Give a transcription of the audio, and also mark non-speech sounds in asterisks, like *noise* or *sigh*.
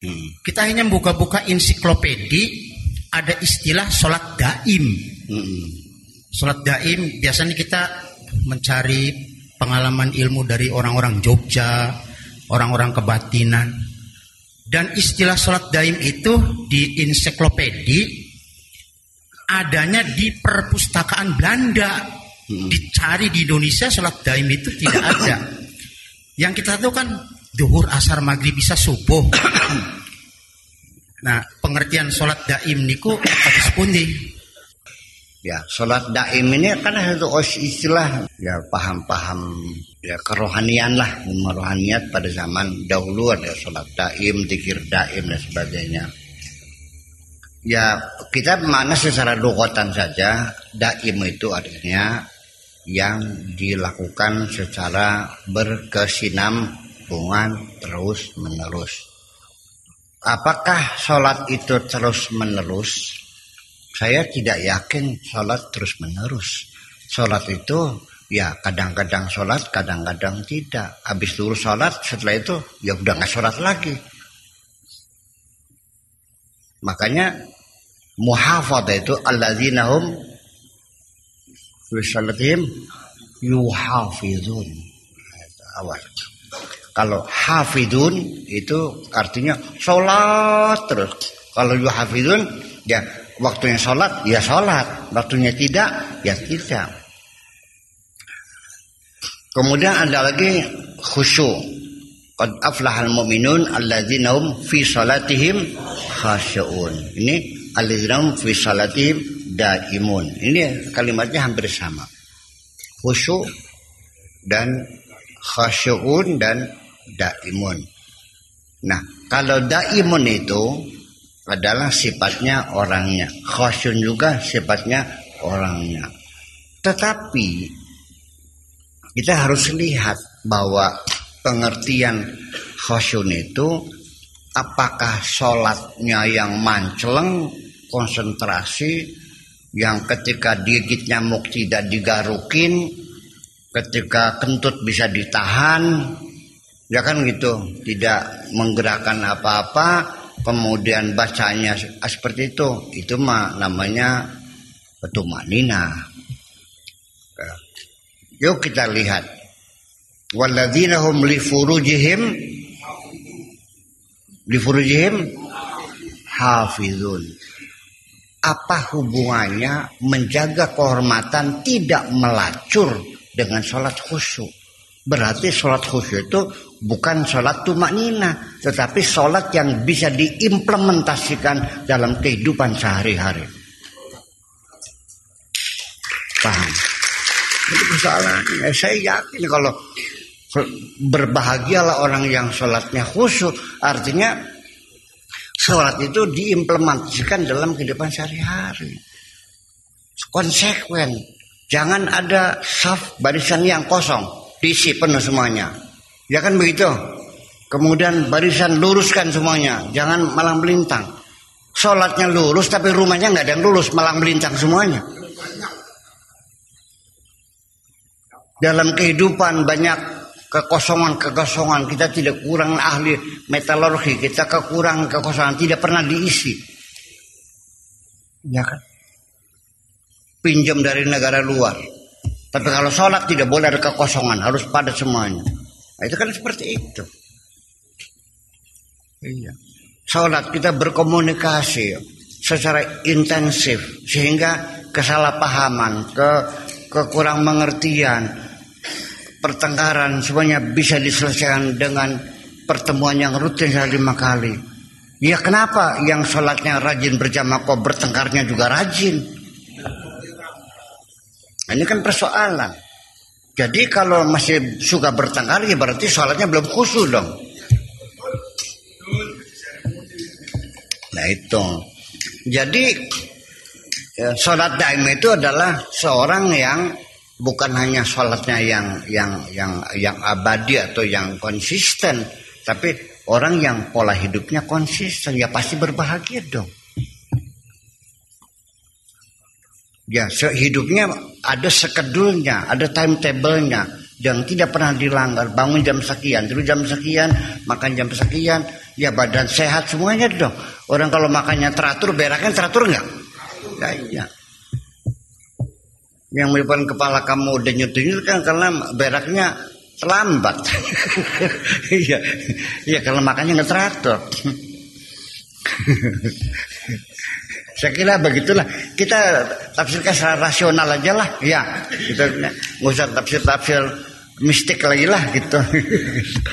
Hmm. Kita hanya buka-buka ensiklopedi ada istilah sholat daim. Hmm. Sholat daim biasanya kita mencari pengalaman ilmu dari orang-orang Jogja, orang-orang kebatinan. Dan istilah sholat daim itu di ensiklopedi adanya di perpustakaan Belanda. Hmm. Dicari di Indonesia sholat daim itu tidak ada. *coughs* Yang kita tahu kan duhur, asar, maghrib, bisa subuh. nah, pengertian sholat daim niku hadis pundi? Ya, sholat daim ini kan itu istilah ya paham-paham ya kerohanian lah, merohaniat pada zaman dahulu ada sholat daim, dikir daim dan sebagainya. Ya, kita mana secara dokotan saja, daim itu artinya yang dilakukan secara berkesinambungan terus menerus. Apakah sholat itu terus menerus? Saya tidak yakin sholat terus menerus. Sholat itu ya kadang-kadang sholat, kadang-kadang tidak. Habis dulu sholat, setelah itu ya udah nggak sholat lagi. Makanya muhafadah itu alladzinahum Wisalatihim yuhafidun. Awal. Kalau hafidun itu artinya sholat terus. Kalau yuhafidun ya waktunya sholat ya sholat. Waktunya tidak ya tidak. Kemudian ada lagi khusyuk. Qad aflahal mu'minun alladzina hum fi salatihim khasyuun. Ini alladzina hum fi salatihim daimun. Ini kalimatnya hampir sama. Khusyuk dan khasyuun dan daimun. Nah, kalau daimun itu adalah sifatnya orangnya. Khasyun juga sifatnya orangnya. Tetapi kita harus lihat bahwa pengertian khasyun itu apakah sholatnya yang manceleng konsentrasi yang ketika digit nyamuk tidak digarukin, ketika kentut bisa ditahan, ya kan gitu, tidak menggerakkan apa-apa, kemudian bacanya seperti itu, itu mah namanya petumanina. Ya. Yuk kita lihat. Walladzina hum li furujihim li furujihim hafizun apa hubungannya menjaga kehormatan tidak melacur dengan sholat khusyuk? Berarti sholat khusyuk itu bukan sholat tumak nina, tetapi sholat yang bisa diimplementasikan dalam kehidupan sehari-hari. Paham? Itu persoalannya. Saya yakin kalau berbahagialah orang yang sholatnya khusyuk, artinya Sholat itu diimplementasikan dalam kehidupan sehari-hari. Konsekuen. Jangan ada saf barisan yang kosong. Diisi penuh semuanya. Ya kan begitu? Kemudian barisan luruskan semuanya. Jangan malang melintang. Sholatnya lurus tapi rumahnya nggak ada yang lurus. Malang melintang semuanya. Dalam kehidupan banyak kekosongan-kekosongan kita tidak kurang ahli metalurgi kita kekurangan kekosongan tidak pernah diisi ya kan pinjam dari negara luar tapi kalau sholat tidak boleh ada kekosongan harus pada semuanya nah, itu kan seperti itu iya sholat kita berkomunikasi secara intensif sehingga kesalahpahaman ke kekurang mengertian pertengkaran semuanya bisa diselesaikan dengan pertemuan yang rutin sekali lima kali. Ya kenapa yang sholatnya rajin berjamaah kok bertengkarnya juga rajin? Nah, ini kan persoalan. Jadi kalau masih suka bertengkar ya berarti sholatnya belum khusus dong. Nah itu. Jadi ya, sholat daim itu adalah seorang yang bukan hanya sholatnya yang yang yang yang abadi atau yang konsisten, tapi orang yang pola hidupnya konsisten ya pasti berbahagia dong. Ya, hidupnya ada skedulnya, ada timetable-nya yang tidak pernah dilanggar. Bangun jam sekian, terus jam sekian, makan jam sekian, ya badan sehat semuanya dong. Orang kalau makannya teratur, beraknya teratur nggak? Ya, iya. Yang menyebabkan kepala kamu denyut-denyut kan karena beraknya terlambat. *laughs* Iya, iya kalau makannya nggak teratur. *laughs* Saya kira begitulah. Kita tafsirkan secara rasional aja lah. Ya, kita nggak usah tafsir-tafsir mistik lagi lah gitu. *laughs*